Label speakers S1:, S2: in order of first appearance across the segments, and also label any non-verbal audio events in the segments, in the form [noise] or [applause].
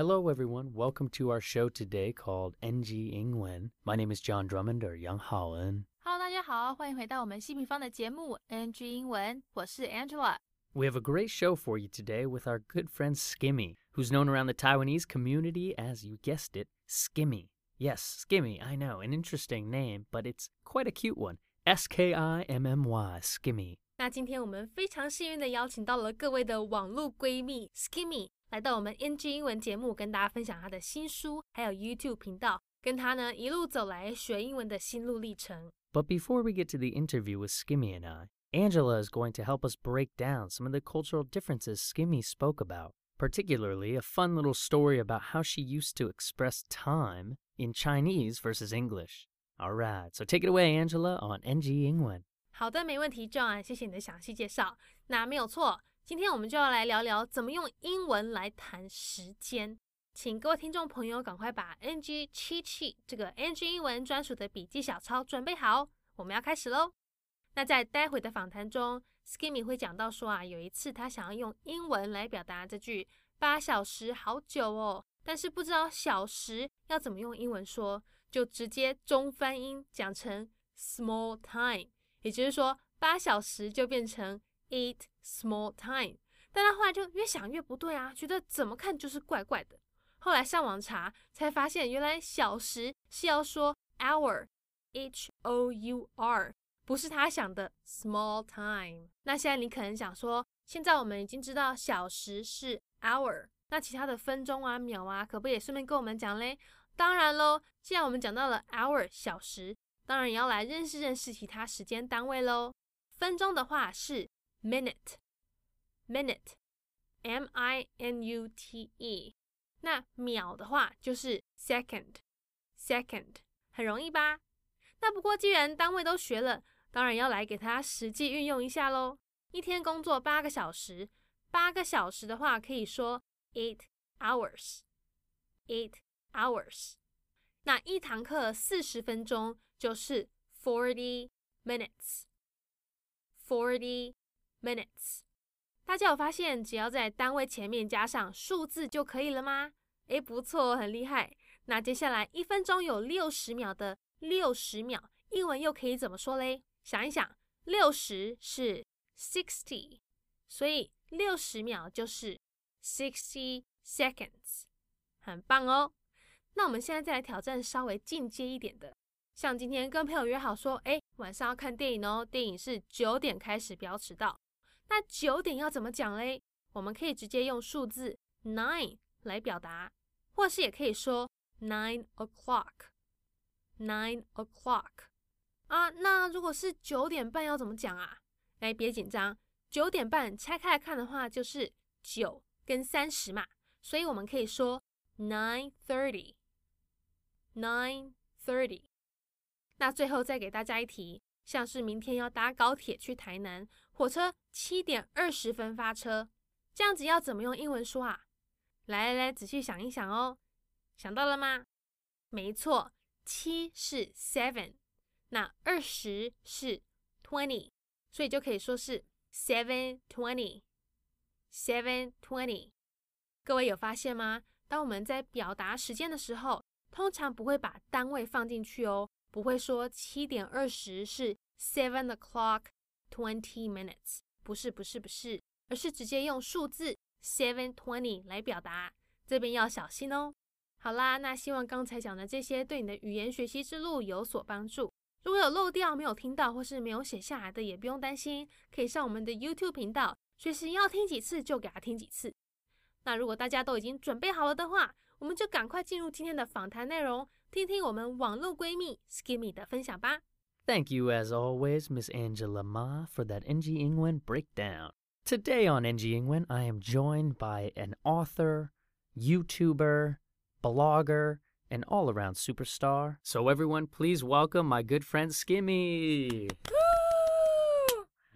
S1: Hello, everyone. Welcome to our show today called NG 英文. My name is John Drummond or Young Haoen.
S2: Hello，大家好，欢迎回到我们希平方的节目 NG 英文，我是 Angela。
S1: We have a great show for you today with our good friend Skimmy, who's known around the Taiwanese community as, you guessed it, Skimmy. Yes, Skimmy, I know, an interesting name, but it's quite a cute one. S K I M M Y, Skimmy.
S2: 那今天我们非常幸运的邀请到了各位的网络闺蜜 Skimmy 来到我们 NG 英文节目，跟大家分享她的新书，还有 YouTube 频道，跟她呢一路走来学英文的心路历程。
S1: But before we get to the interview with Skimmy and I, Angela is going to help us break down some of the cultural differences Skimmy spoke about, particularly a fun little story about how she used to express time in Chinese versus English. All right, so take it away, Angela, on NG 英文。
S2: 好的，没问题，John，谢谢你的详细介绍。那没有错， 今天我们就要来聊聊怎么用英文来谈时间。请各位听众朋友赶快把 NG 七七这个 NG 英文专属的笔记小抄准备好，我们要开始喽。那在待会的访谈中，Skimmy 会讲到说啊，有一次他想要用英文来表达这句“八小时好久哦”，但是不知道小时要怎么用英文说，就直接中翻音讲成 small time。也就是说，八小时就变成 It small time。但他后来就越想越不对啊，觉得怎么看就是怪怪的。后来上网查，才发现原来小时是要说 hour，h o u r，不是他想的 small time。那现在你可能想说，现在我们已经知道小时是 hour，那其他的分钟啊、秒啊，可不可以顺便跟我们讲嘞？当然喽，既然我们讲到了 hour 小时。当然也要来认识认识其他时间单位喽。分钟的话是 minute，minute，m i n u t e。那秒的话就是 second，second，很容易吧？那不过既然单位都学了，当然要来给它实际运用一下喽。一天工作八个小时，八个小时的话可以说 eight hours，eight hours。那一堂课四十分钟就是 forty minutes，forty minutes。大家有发现，只要在单位前面加上数字就可以了吗？诶，不错哦，很厉害。那接下来一分钟有六十秒的六十秒，英文又可以怎么说嘞？想一想，六十是 sixty，所以六十秒就是 sixty seconds，很棒哦。那我们现在再来挑战稍微进阶一点的，像今天跟朋友约好说，哎，晚上要看电影哦，电影是九点开始，不要迟到。那九点要怎么讲嘞？我们可以直接用数字 nine 来表达，或是也可以说 nine o'clock，nine o'clock 啊。那如果是九点半要怎么讲啊？哎，别紧张，九点半拆开来看的话，就是九跟三十嘛，所以我们可以说 nine thirty。Nine thirty。那最后再给大家一题，像是明天要搭高铁去台南，火车七点二十分发车，这样子要怎么用英文说啊？来来来，仔细想一想哦，想到了吗？没错，七是 seven，那二十是 twenty，所以就可以说是 seven twenty。Seven twenty。各位有发现吗？当我们在表达时间的时候，通常不会把单位放进去哦，不会说七点二十是 seven o'clock twenty minutes，不是不是不是，而是直接用数字 seven twenty 来表达，这边要小心哦。好啦，那希望刚才讲的这些对你的语言学习之路有所帮助。如果有漏掉、没有听到或是没有写下来的，也不用担心，可以上我们的 YouTube 频道，随时要听几次就给他听几次。那如果大家都已经准备好了的话，我们就赶快进入今天的访谈内容，听听我们网络闺蜜 Skimmy 的分享吧。
S1: Thank you, as always, Miss Angela Ma, for that NG Ingwen breakdown. Today on NG Ingwen, I am joined by an author, YouTuber, blogger, and all around superstar. So, everyone, please welcome my good friend Skimmy.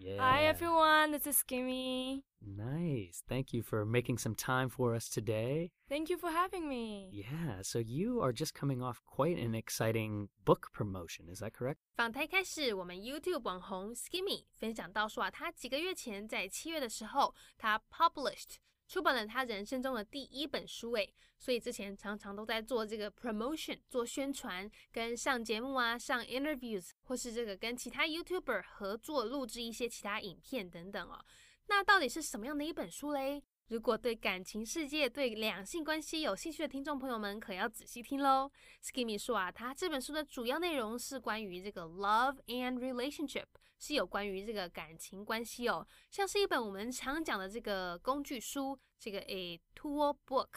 S3: Woo!
S1: Yeah.
S3: Hi everyone, this is Skimmy.
S1: Nice. Thank you for making some time for us today.
S3: Thank you for having me.
S1: Yeah, so you are just coming off quite an exciting book promotion, is that correct?
S2: 访谈开始，我们 YouTube 网红 Skimmy 分享到说啊，他几个月前在七月的时候，他 published 出版了他人生中的第一本书，诶，所以之前常常都在做这个 promotion，做宣传，跟上节目啊，上 interviews，或是这个跟其他 YouTuber 合作录制一些其他影片等等哦。那到底是什么样的一本书嘞？如果对感情世界、对两性关系有兴趣的听众朋友们，可要仔细听喽。Skimmy 说啊，他这本书的主要内容是关于这个 love and relationship，是有关于这个感情关系哦，像是一本我们常讲的这个工具书，这个 a tool book，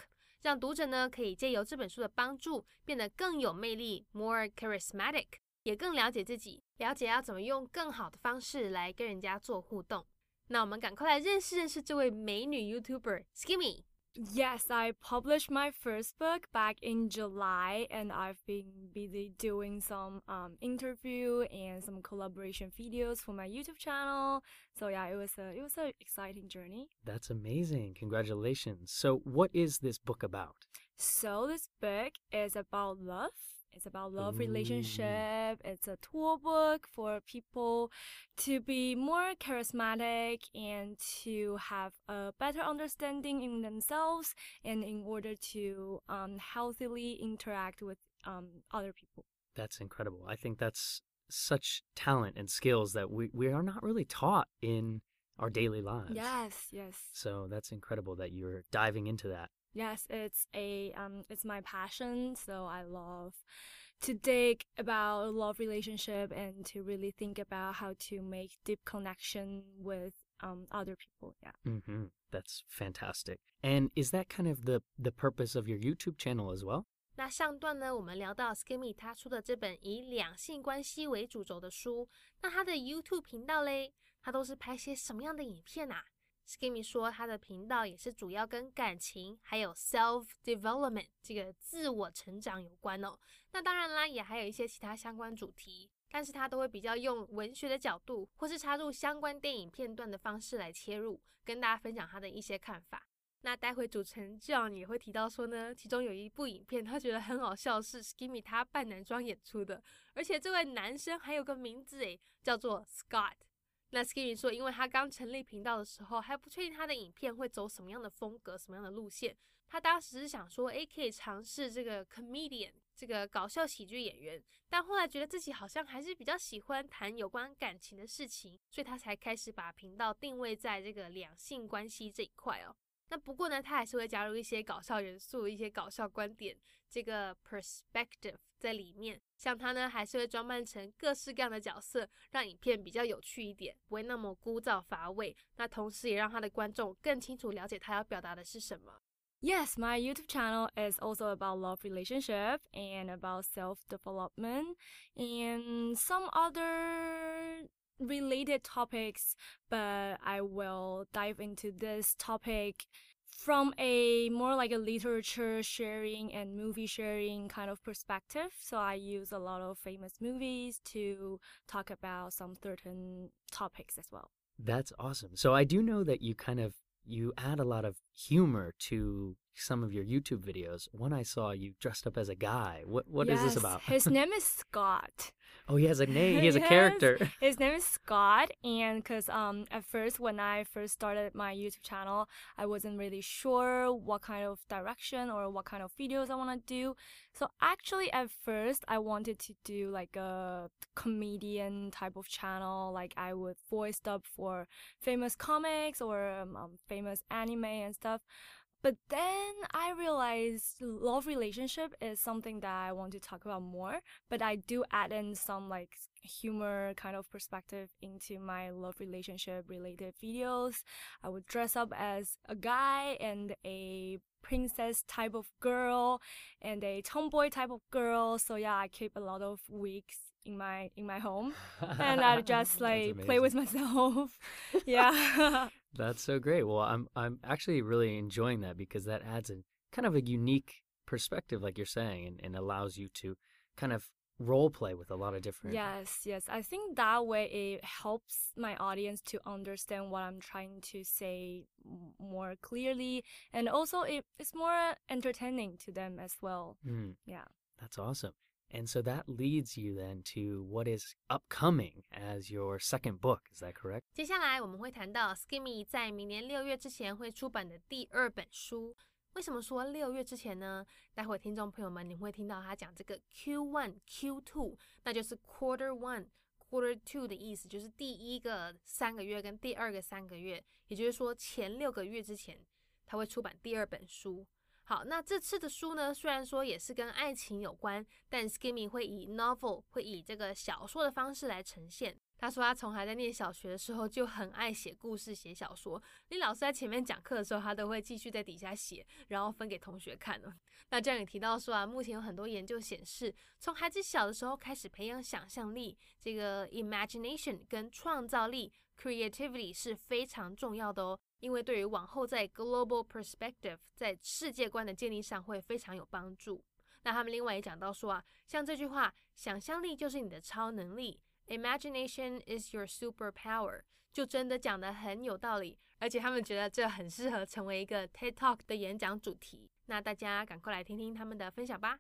S2: 让读者呢可以借由这本书的帮助，变得更有魅力，more charismatic，也更了解自己，了解要怎么用更好的方式来跟人家做互动。那我们赶快来认识认识这位美女 YouTuber Skimmy。
S3: Yes, I published my first book back in July, and I've been busy doing some um, interview and some collaboration videos for my YouTube channel. So yeah, it was a it was an exciting journey.
S1: That's amazing. Congratulations. So, what is this book about?
S3: So this book is about love it's about love relationship. It's a tool book for people to be more charismatic and to have a better understanding in themselves and in order to um, healthily interact with um, other people.
S1: That's incredible. I think that's such talent and skills that we, we are not really taught in our daily lives.
S3: Yes, yes.
S1: So that's incredible that you're diving into that
S3: Yes, it's a um it's my passion, so I love to dig about love relationship and to really think about how to make deep connection with um other people. Yeah.
S1: Mm-hmm. That's fantastic. And is that kind of the the purpose of your YouTube channel as well?
S2: 那上段呢，我们聊到 Skimmy 他出的这本以两性关系为主轴的书，那他的 YouTube 频道嘞，他都是拍些什么样的影片啊 ？Skimmy 说，他的频道也是主要跟感情还有 self development 这个自我成长有关哦。那当然啦，也还有一些其他相关主题，但是他都会比较用文学的角度，或是插入相关电影片段的方式来切入，跟大家分享他的一些看法。那待会主持人 John 也会提到说呢，其中有一部影片他觉得很好笑，是 Skimmy 他扮男装演出的，而且这位男生还有个名字诶，叫做 Scott。那 skinny 说，因为他刚成立频道的时候还不确定他的影片会走什么样的风格、什么样的路线。他当时是想说，诶，可以尝试这个 comedian 这个搞笑喜剧演员，但后来觉得自己好像还是比较喜欢谈有关感情的事情，所以他才开始把频道定位在这个两性关系这一块哦。那不过呢，他还是会加入一些搞笑元素、一些搞笑观点，这个 perspective 在里面。像他呢，还是会装扮成各式各样的角色，让影片比较有趣一点，不会那么枯燥乏味。那同时也让他的观众更清楚了解他要表达的是什么。
S3: Yes, my YouTube channel is also about love relationship and about self development and some other related topics, but I will dive into this topic from a more like a literature sharing and movie sharing kind of perspective. So I use a lot of famous movies to talk about some certain topics as well.
S1: That's awesome. So I do know that you kind of you add a lot of humor to some of your YouTube videos. One I saw you dressed up as a guy. What what
S3: yes,
S1: is this about?
S3: his [laughs] name is Scott.
S1: Oh, he has a name. He has [laughs]
S3: yes,
S1: a character.
S3: his name is [laughs] Scott, and because um at first when I first started my YouTube channel, I wasn't really sure what kind of direction or what kind of videos I want to do. So actually, at first, I wanted to do like a comedian type of channel, like I would voice up for famous comics or um, um, famous anime and stuff. But then I realized love relationship is something that I want to talk about more. But I do add in some like humor kind of perspective into my love relationship related videos. I would dress up as a guy and a princess type of girl and a tomboy type of girl. So yeah, I keep a lot of wigs in my in my home and I [laughs] just like play with [laughs] myself. [laughs] yeah.
S1: That's so great. Well, I'm I'm actually really enjoying that because that adds a kind of a unique perspective, like you're saying, and, and allows you to kind of role play with a lot of different.
S3: Yes, yes. I think that way it helps my audience to understand what I'm trying to say more clearly, and also it, it's more entertaining to them as well.
S1: Mm,
S3: Yeah.
S1: that's awesome. And so that leads you then to what is upcoming as your second book. Is that correct?
S2: 接下来我们会谈到 Skimmy 在明年六月之前会出版的第二本书。为什么说六月之前呢？待会听众朋友们你会听到他讲这个 Q one、Q two，那就是 Quarter one、Quarter two 的意思，就是第一个三个月跟第二个三个月，也就是说前六个月之前他会出版第二本书。 好，那这次的书呢，虽然说也是跟爱情有关，但 Skimmy 会以 novel 会以这个小说的方式来呈现。他说他从还在念小学的时候就很爱写故事、写小说。你老师在前面讲课的时候，他都会继续在底下写，然后分给同学看呢。那这样也提到说啊，目前有很多研究显示，从孩子小的时候开始培养想象力，这个 imagination 跟创造力 creativity 是非常重要的哦。因为对于往后在 global perspective 在世界观的建立上会非常有帮助。那他们另外也讲到说啊，像这句话，想象力就是你的超能力，imagination is your superpower，就真的讲的很有道理，而且他们觉得这很适合成为一个 TED Talk 的演讲主题。那大家赶快来听听他们的分享吧。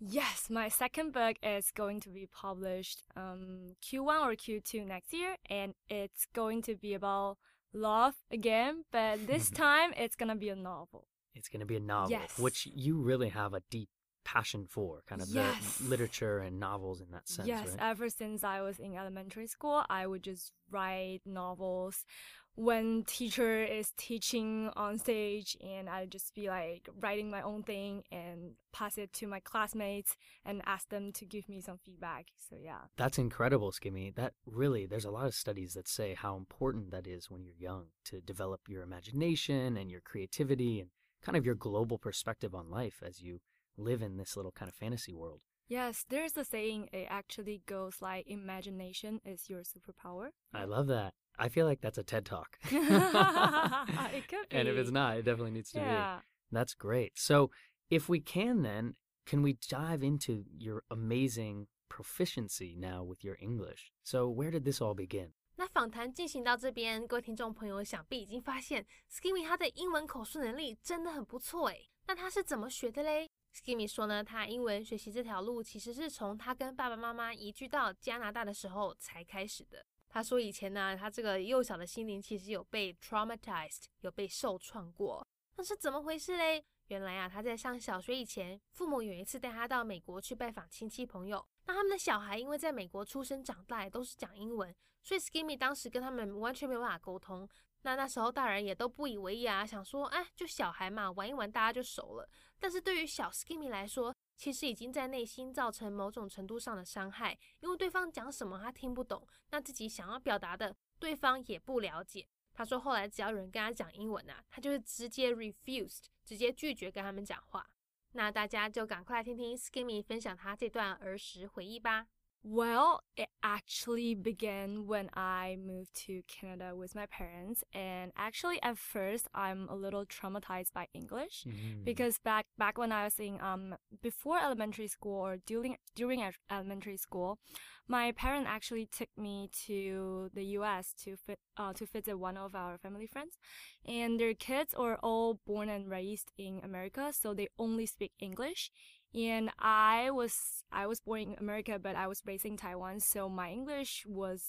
S3: Yes, my second book is going to be published um, Q1 or Q2 next year, and it's going to be about love again, but this [laughs] time it's gonna be a novel.
S1: It's to be a novel,
S3: Yes.
S1: which you really have a deep passion for, kind of
S3: Yes.
S1: the literature and novels in that sense,
S3: yes,
S1: right?
S3: ever since I was in elementary school, I would just write novels when teacher is teaching on stage and I'd just be like writing my own thing and pass it to my classmates and ask them to give me some feedback. So yeah.
S1: That's incredible, Skimmy. That really, there's a lot of studies that say how important that is when you're young to develop your imagination and your creativity and kind of your global perspective on life as you live in this little kind of fantasy world.
S3: Yes, there's a saying it actually goes like imagination is your superpower.
S1: I love that. I feel like that's a TED Talk. [laughs]
S3: it could be. [laughs]
S1: and if it's not, it definitely needs to be.
S3: yeah.
S1: That's great. So, if we can, then, can we dive into your amazing proficiency now with your English? So, where did this all begin?
S2: 那访谈进行到这边，各位听众朋友想必已经发现，Skimmy 他的英文口述能力真的很不错诶。那他是怎么学的嘞？Skimmy 说呢，他英文学习这条路其实是从他跟爸爸妈妈移居到加拿大的时候才开始的。 他说以前呢，他这个幼小的心灵其实有被 traumatized，有被受创过。那是怎么回事嘞？原来啊，他在上小学以前，父母有一次带他到美国去拜访亲戚朋友。那他们的小孩因为在美国出生长大，都是讲英文，所以 Skimmy 当时跟他们完全没有办法沟通。那那时候大人也都不以为意啊，想说，哎，就小孩嘛，玩一玩大家就熟了。但是对于小 Skimmy 来说，其实已经在内心造成某种程度上的伤害，因为对方讲什么他听不懂，那自己想要表达的对方也不了解。他说后来只要有人跟他讲英文啊，他就是直接 refused，直接拒绝跟他们讲话。那大家就赶快来听听 Skimmy 分享他这段儿时回忆吧。
S3: Well, it actually began when I moved to Canada with my parents, and actually at first I'm a little traumatized by English
S1: Mm.
S3: because back back when I was in um before elementary school or during during elementary school, my parent actually took me to the U.S. to fit uh, to visit one of our family friends, and their kids are all born and raised in America, so they only speak English and I was I was born in America, but I was raised in Taiwan, so my English was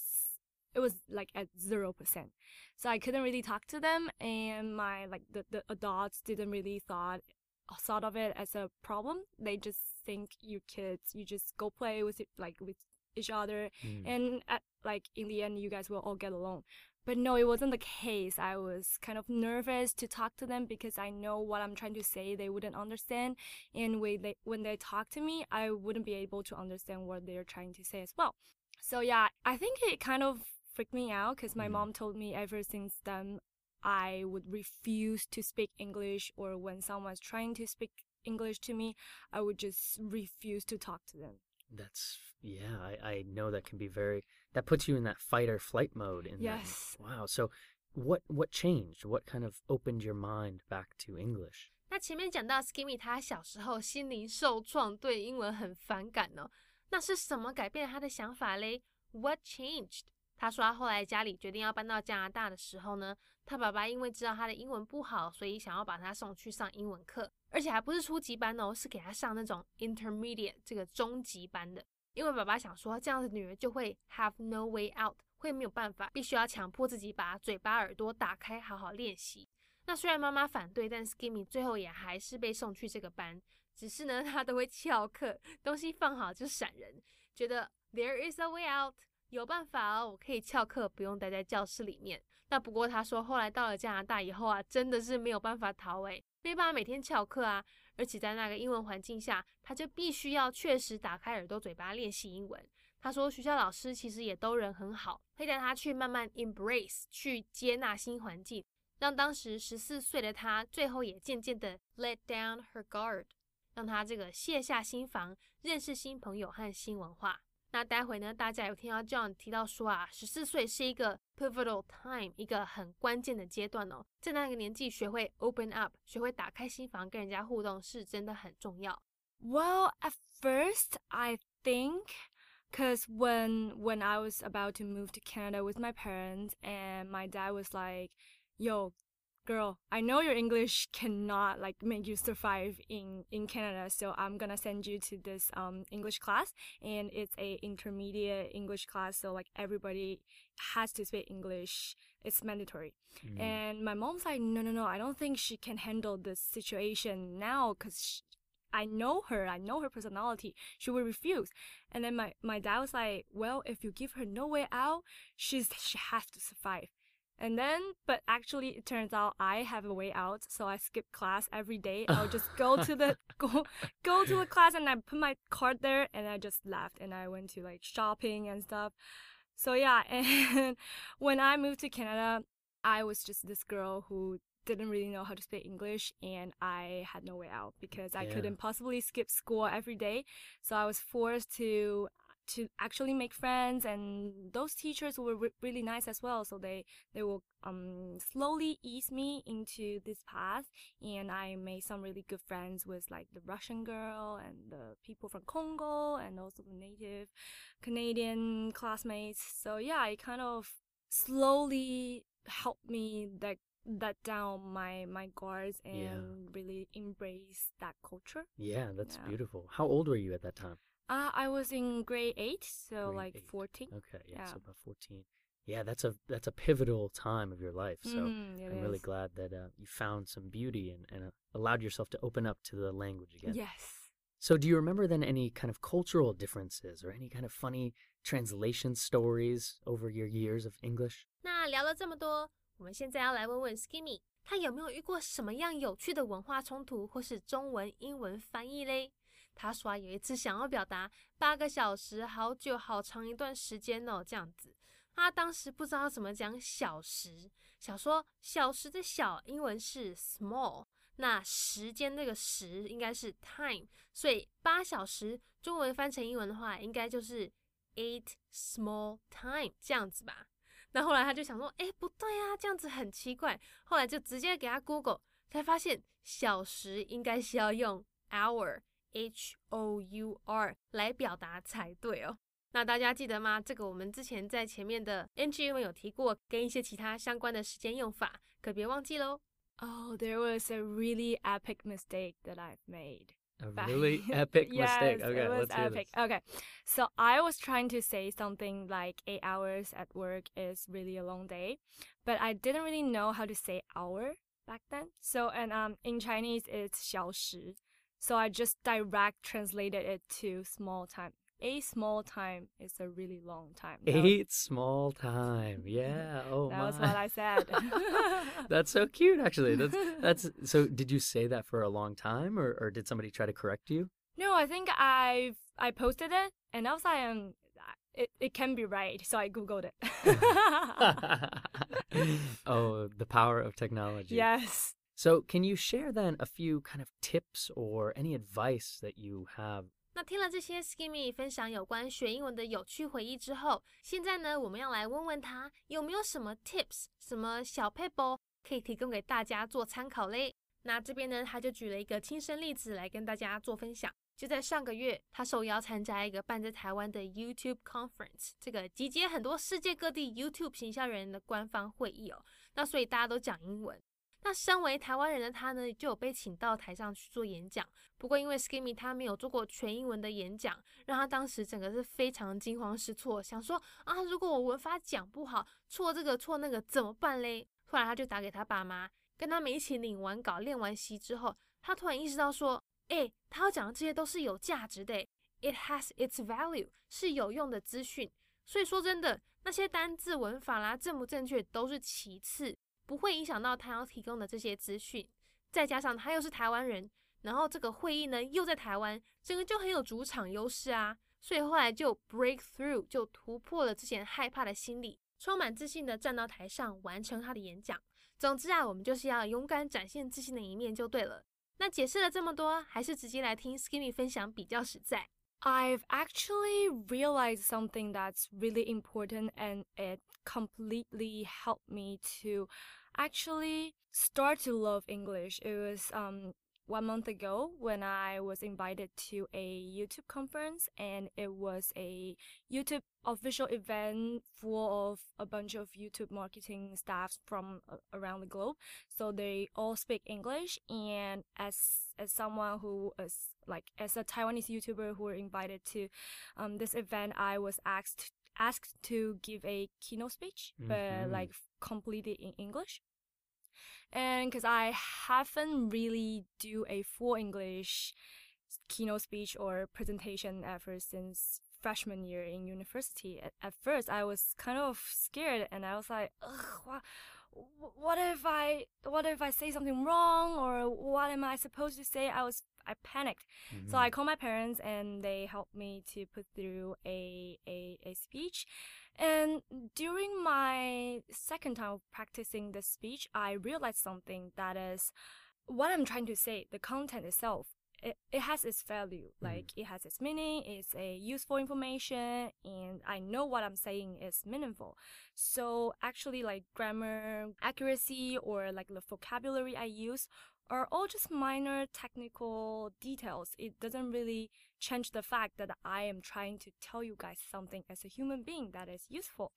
S3: it was like at zero percent. So I couldn't really talk to them, and my like the, the adults didn't really thought thought of it as a problem. They just think you kids you just go play with it like with each other,
S1: Mm.
S3: and at, like in the end you guys will all get along. But no, it wasn't the case. I was kind of nervous to talk to them because I know what I'm trying to say they wouldn't understand and when they when they talk to me i wouldn't be able to understand what they're trying to say as well so yeah i think it kind of freaked me out because my
S1: Mm.
S3: mom told me ever since then i would refuse to speak english or when someone's trying to speak english to me i would just refuse to talk to them
S1: That's yeah, I, I know that can be very that puts you in that fight or flight mode in that-
S3: Yes.
S1: wow. So what what changed? What kind of opened your mind back to English?
S2: 那前面讲到 Skimmy 他小时候心灵受创，对英文很反感哦。那是什么改变了他的想法嘞？What changed？ 他说他后来家里决定要搬到加拿大的时候呢，他爸爸因为知道他的英文不好，所以想要把他送去上英文课，而且还不是初级班哦，是给他上那种 intermediate 这个中级班的。 因为爸爸想说，这样的女儿就会 have no way out，会没有办法，必须要强迫自己把嘴巴、耳朵打开，好好练习。那虽然妈妈反对，但 Skimmy 最后也还是被送去这个班。只是呢，他都会翘课，东西放好就闪人，觉得 there is a way out，有办法哦，我可以翘课，不用待在教室里面。那不过他说，后来到了加拿大以后啊，真的是没有办法逃诶，没办法每天翘课啊，而且在那个英文环境下，他就必须要确实打开耳朵嘴巴练习英文。他说学校老师其实也都人很好，会带他去慢慢 embrace，去接纳新环境，让当时十四岁的他最后也渐渐的 let down her guard。让他这个卸下心防，认识新朋友和新文化。那待会呢，大家有听到 John 提到说啊，十四岁是一个 pivotal time，一个很关键的阶段哦。在那个年纪，学会 open up，学会打开心房，跟人家互动，是真的很重要。
S3: Well, at first, I think. Cause when when I was about to move to Canada with my parents and my dad was like, "Yo, girl, I know your English cannot like make you survive in in Canada, so I'm gonna send you to this um English class, and it's a intermediate English class, so like everybody has to speak English. It's mandatory. Mm. And my mom's like, no, no, no, I don't think she can handle this situation now, cause. I know her, I know her personality. She will refuse. And then my, my dad was like, well, if you give her no way out, she's she has to survive. And then, but actually, it turns out I have a way out, so I skip class every day. I'll just go to the [laughs] go go to the class and I put my card there, and I just left and I went to like shopping and stuff. So yeah, [laughs] and when I moved to Canada, I was just this girl who didn't really know how to speak English, and I had no way out because I yeah. couldn't possibly skip school every day. So I was forced to to actually make friends and those teachers were re- really nice as well. So they they will um slowly ease me into this path and i made some really good friends with like the russian girl and the people from congo and also the native canadian classmates. So yeah it kind of slowly helped me that let down my my guards and yeah. really embrace that culture.
S1: Yeah that's yeah. beautiful. How old were you at that time
S3: uh, I was in grade eight, so grade like eight. fourteen.
S1: Okay, yeah, yeah, so about fourteen. Yeah, that's a that's a pivotal time of your life. So
S3: mm,
S1: I'm
S3: is.
S1: really glad that uh, you found some beauty and, and uh, allowed yourself to open up to the language again.
S3: Yes.
S1: So do you remember then any kind of cultural differences or any kind of funny translation stories over your years of English?
S2: 那聊了这么多，我们现在要来问问 Skimmy，他有没有遇过什么样有趣的文化冲突，或是中文英文翻译嘞？ 他说有一次想要表达八个小时，好久好长一段时间哦，这样子。他当时不知道怎么讲小时，想说小时的小英文是 small，那时间那个时应该是 time，所以八小时中文翻成英文的话，应该就是 eight small time 这样子吧。那后来他就想说，哎，不对啊，这样子很奇怪。后来就直接给他 Google，才发现小时应该是要用 hour。H O U R 来表达才对哦。那大家记得吗？这个我们之前在前面的 NG 文有提过，跟一些其他相关的时间用法，可别忘记喽。
S3: Oh, there was a really epic mistake that I've made.
S1: A really [laughs] epic mistake.
S3: yes,
S1: okay,
S3: it was
S1: let's
S3: epic. Okay, so I was trying to say something like eight hours at work is really a long day, but I didn't really know how to say hour back then. So, and um, in Chinese it's 小时. So I just direct translated it to small time. A small time is a really long time.
S1: Eight small time. [laughs] Yeah. Oh
S3: that
S1: my.
S3: was what I said. [laughs]
S1: that's so [laughs] cute actually. That's that's so did you say that for a long time or, or did somebody try to correct you?
S3: No, I think I've I posted it and I was like um it, it can be right, so I googled it.
S1: oh, the power of technology.
S3: Yes.
S1: So, can you share then a few kind of tips or any advice that you have?
S2: 那听了这些 Skimmy 分享有关学英文的有趣回忆之后，现在呢，我们要来问问他有没有什么 tips、什么小 paper 可以提供给大家做参考嘞。那这边呢，他就举了一个亲身例子来跟大家做分享。就在上个月，他受邀参加一个办在台湾的 YouTube Conference，这个集结很多世界各地 YouTube 行销人的官方会议哦。那所以大家都讲英文。那身为台湾人的他呢，就有被请到台上去做演讲。不过因为 Skimmy 他没有做过全英文的演讲，让他当时整个是非常惊慌失措，想说啊，如果我文法讲不好，错这个错那个怎么办嘞？后来他就打给他爸妈。跟他们一起领完稿、练完习之后，他突然意识到说：“哎，他要讲的这些都是有价值的，it has its value，是有用的资讯。所以说真的，那些单字、文法啦，正不正确都是其次，不会影响到他要提供的这些资讯。再加上他又是台湾人，然后这个会议呢又在台湾，整个就很有主场优势啊。所以后来就 break through，就突破了之前害怕的心理，充满自信的站到台上完成他的演讲。”总之啊，我们就是要勇敢展现自信的一面就对了。那解释了这么多，还是直接来听 Skimmy 分享比较实在。
S3: I've actually realized something that's really important and it completely helped me to actually start to love English. It was um one month ago when I was invited to a YouTube conference and it was a YouTube official event full of a bunch of YouTube marketing staffs from uh, around the globe. So they all speak English and as as someone who is like as a Taiwanese YouTuber who were invited to um, this event, I was asked asked to give a keynote speech, mm-hmm. but like completely in English and because I haven't really do a full English keynote speech or presentation ever since freshman year in university. At, at first, I was kind of scared, and I was like, Ugh, what, what if I what if I say something wrong or what am I supposed to say? I was I panicked. Mm-hmm. So I called my parents and they helped me to put through a, a, a speech. And during my second time of practicing the speech, I realized something that is what I'm trying to say, the content itself. It, it has its value, mm. like it has its meaning, it's a useful information, and I know what I'm saying is meaningful. So actually, like grammar accuracy or like the vocabulary I use are all just minor technical details. It doesn't really change the fact that I am trying to tell you guys something as a human being that is useful.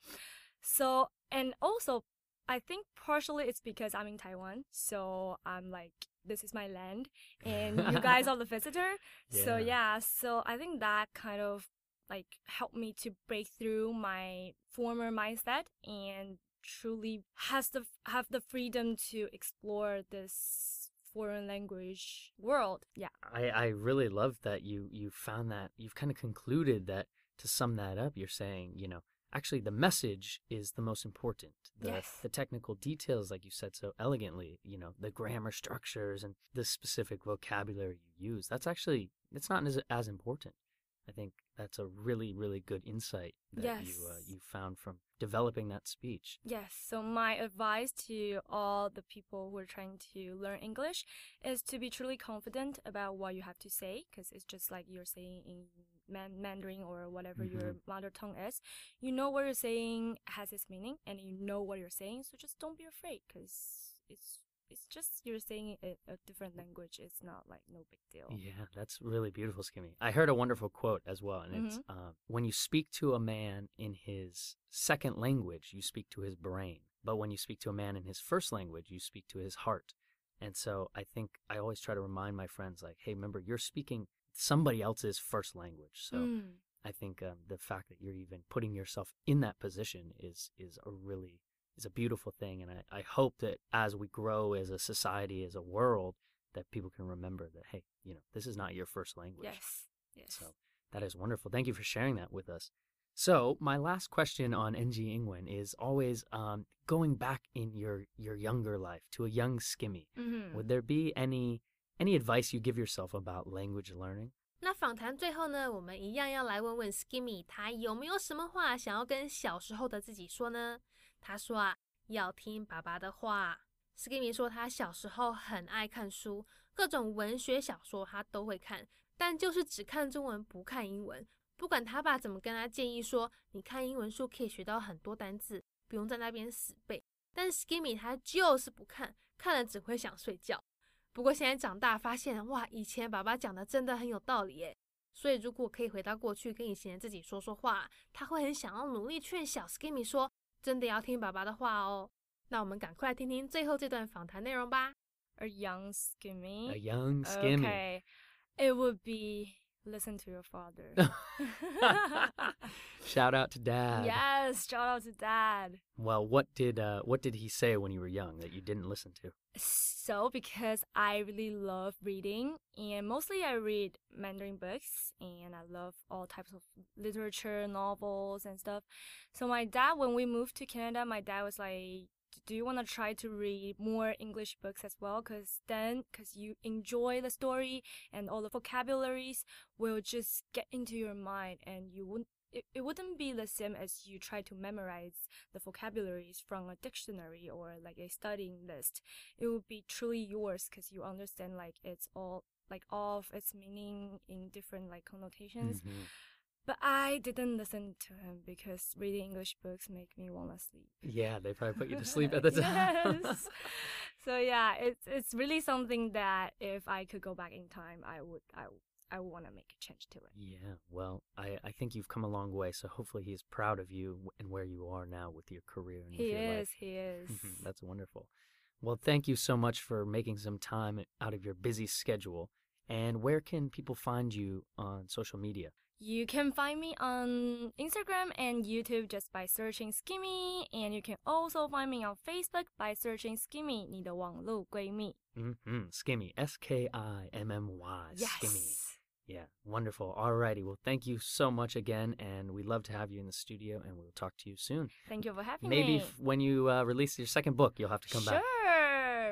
S3: So, and also, I think partially it's because I'm in Taiwan. So I'm like, this is my land and you [laughs] guys are the visitor. Yeah. So yeah, so I think that kind of like helped me to break through my former mindset and truly has the have the freedom to explore this foreign language world. Yeah.
S1: I, I really love that you you found that you've kind of concluded that to sum that up, you're saying, you know, actually the message is the most important. The
S3: yes.
S1: the technical details, like you said so elegantly, you know, the grammar structures and the specific vocabulary you use, that's actually it's not as as important. I think that's a really, really good insight that
S3: yes.
S1: you uh, you found from developing that speech.
S3: Yes. So my advice to all the people who are trying to learn English is to be truly confident about what you have to say, because it's just like you're saying in man- Mandarin or whatever mm-hmm. your mother tongue is. You know what you're saying has its meaning, and you know what you're saying. So just don't be afraid, because it's it's just you're saying a, a different language. It's not like no big deal.
S1: Yeah, that's really beautiful, Skimmy. I heard a wonderful quote as well, and mm-hmm. it's uh, when you speak to a man in his second language, you speak to his brain. But when you speak to a man in his first language, you speak to his heart. And so I think I always try to remind my friends, like, hey, remember, you're speaking somebody else's first language. So mm. I think um, the fact that you're even putting yourself in that position is is a really is a beautiful thing. And I, I hope that as we grow as a society, as a world, that people can remember that, hey, you know, this is not your first language.
S3: Yes. Yes.
S1: So that is wonderful. Thank you for sharing that with us. So my last question on NG Ingwen is always um, going back in your your younger life to a young Skimmy. Mm-hmm. Would there be any any advice you give yourself about language learning?
S2: 那访谈最后呢，我们一样要来问问 Skimmy，他有没有什么话想要跟小时候的自己说呢？ 他说啊，要听爸爸的话。Skimmy 说，他小时候很爱看书，各种文学小说他都会看，但就是只看中文不看英文。不管他爸怎么跟他建议说，你看英文书可以学到很多单字，不用在那边死背，但 Skimmy 他就是不看，看了只会想睡觉。不过现在长大发现，哇，以前爸爸讲的真的很有道理耶。所以如果可以回到过去跟以前自己说说话，他会很想要努力劝小 Skimmy 说，真的要听爸爸的话哦。那我们赶快来听听最后这段访谈内容吧。
S3: A young skimmy.
S1: A young skimmy.
S3: Okay. It would be listen to your father. [laughs] [laughs]
S1: Shout out to dad.
S3: yes, shout out to dad.
S1: Well, what did uh, what did he say when you were young that you didn't listen to?
S3: So, because I really love reading, and mostly I read Mandarin books, and I love all types of literature, novels, and stuff. So, my dad, when we moved to Canada, my dad was like, do you want to try to read more English books as well? Because then, because you enjoy the story and all the vocabularies will just get into your mind and you wouldn't it, it wouldn't be the same as you try to memorize the vocabularies from a dictionary or like a studying list. It would be truly yours because you understand like it's all like all of its meaning in different like connotations.
S1: Mhm.
S3: But I didn't listen to him because reading English books make me want to sleep.
S1: Yeah, they probably put you to sleep at [laughs] the time.
S3: yes. [laughs] so yeah, it's it's really something that if I could go back in time, I would I I want to make a change to it.
S1: Yeah, well, I, I think you've come a long way, so hopefully he's proud of you and where you are now with your career and
S3: He
S1: with your
S3: is,
S1: life.
S3: he is.
S1: Mhm, [laughs] That's wonderful. Well, thank you so much for making some time out of your busy schedule. And where can people find you on social media?
S3: You can find me on Instagram and YouTube just by searching Skimmy, and you can also find me on Facebook by searching Skimmy 你的网络闺蜜.
S1: Mm-hmm. Skimmy, S K I M M Y. Skimmy.
S3: Yes.
S1: Yeah, wonderful. Alrighty, well, thank you so much again, and we'd love to have you in the studio, and we'll talk to you soon.
S3: Thank you for having
S1: Maybe
S3: me.
S1: f- when you uh, release your second book, you'll have to come
S3: sure.
S1: back.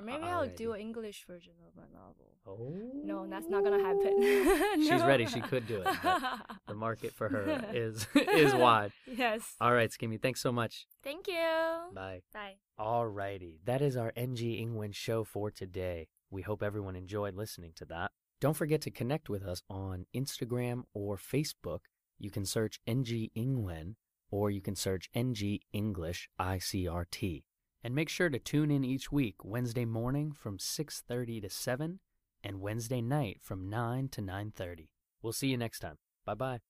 S3: Maybe I'll do an English version of my novel.
S1: Oh,
S3: No, that's not gonna oh. happen. [laughs]
S1: She's ready. She could do it. the market for her [laughs] is is wide.
S3: Yes.
S1: All right, Skimmy, thanks so much.
S3: Thank you.
S1: Bye.
S3: Bye.
S1: All righty. that is our NG Ingwen show for today. We hope everyone enjoyed listening to that. Don't forget to connect with us on Instagram or Facebook. You can search NG Ingwen or you can search NG English ICRT. And make sure to tune in each week Wednesday morning from 6:30 to 7 and Wednesday night from 9 to 9:30. We'll see you next time. Bye bye.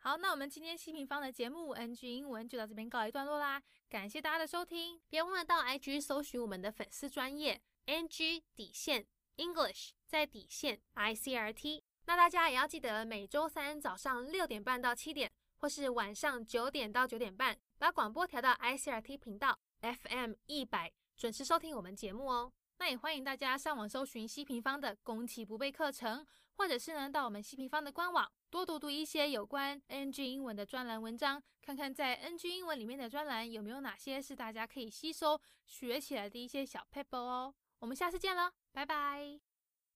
S2: 好，那我们今天希平方的节目 NG 英文就到这边告一段落啦，感谢大家的收听，别忘了到 IG 搜寻我们的粉丝专页 NG 底线 English 在底线 ICRT。那大家也要记得每周三早上六点半到七点，或是晚上九点到九点半，把广播调到 ICRT 频道。FM 一百，准时收听我们节目哦。那也欢迎大家上网搜寻西平方的攻其不备课程，或者是呢到我们西平方的官网多读读一些有关 NG 英文的专栏文章，看看在 NG 英文里面的专栏有没有哪些是大家可以吸收学起来的一些小 paper 哦。我们下次见了，拜拜。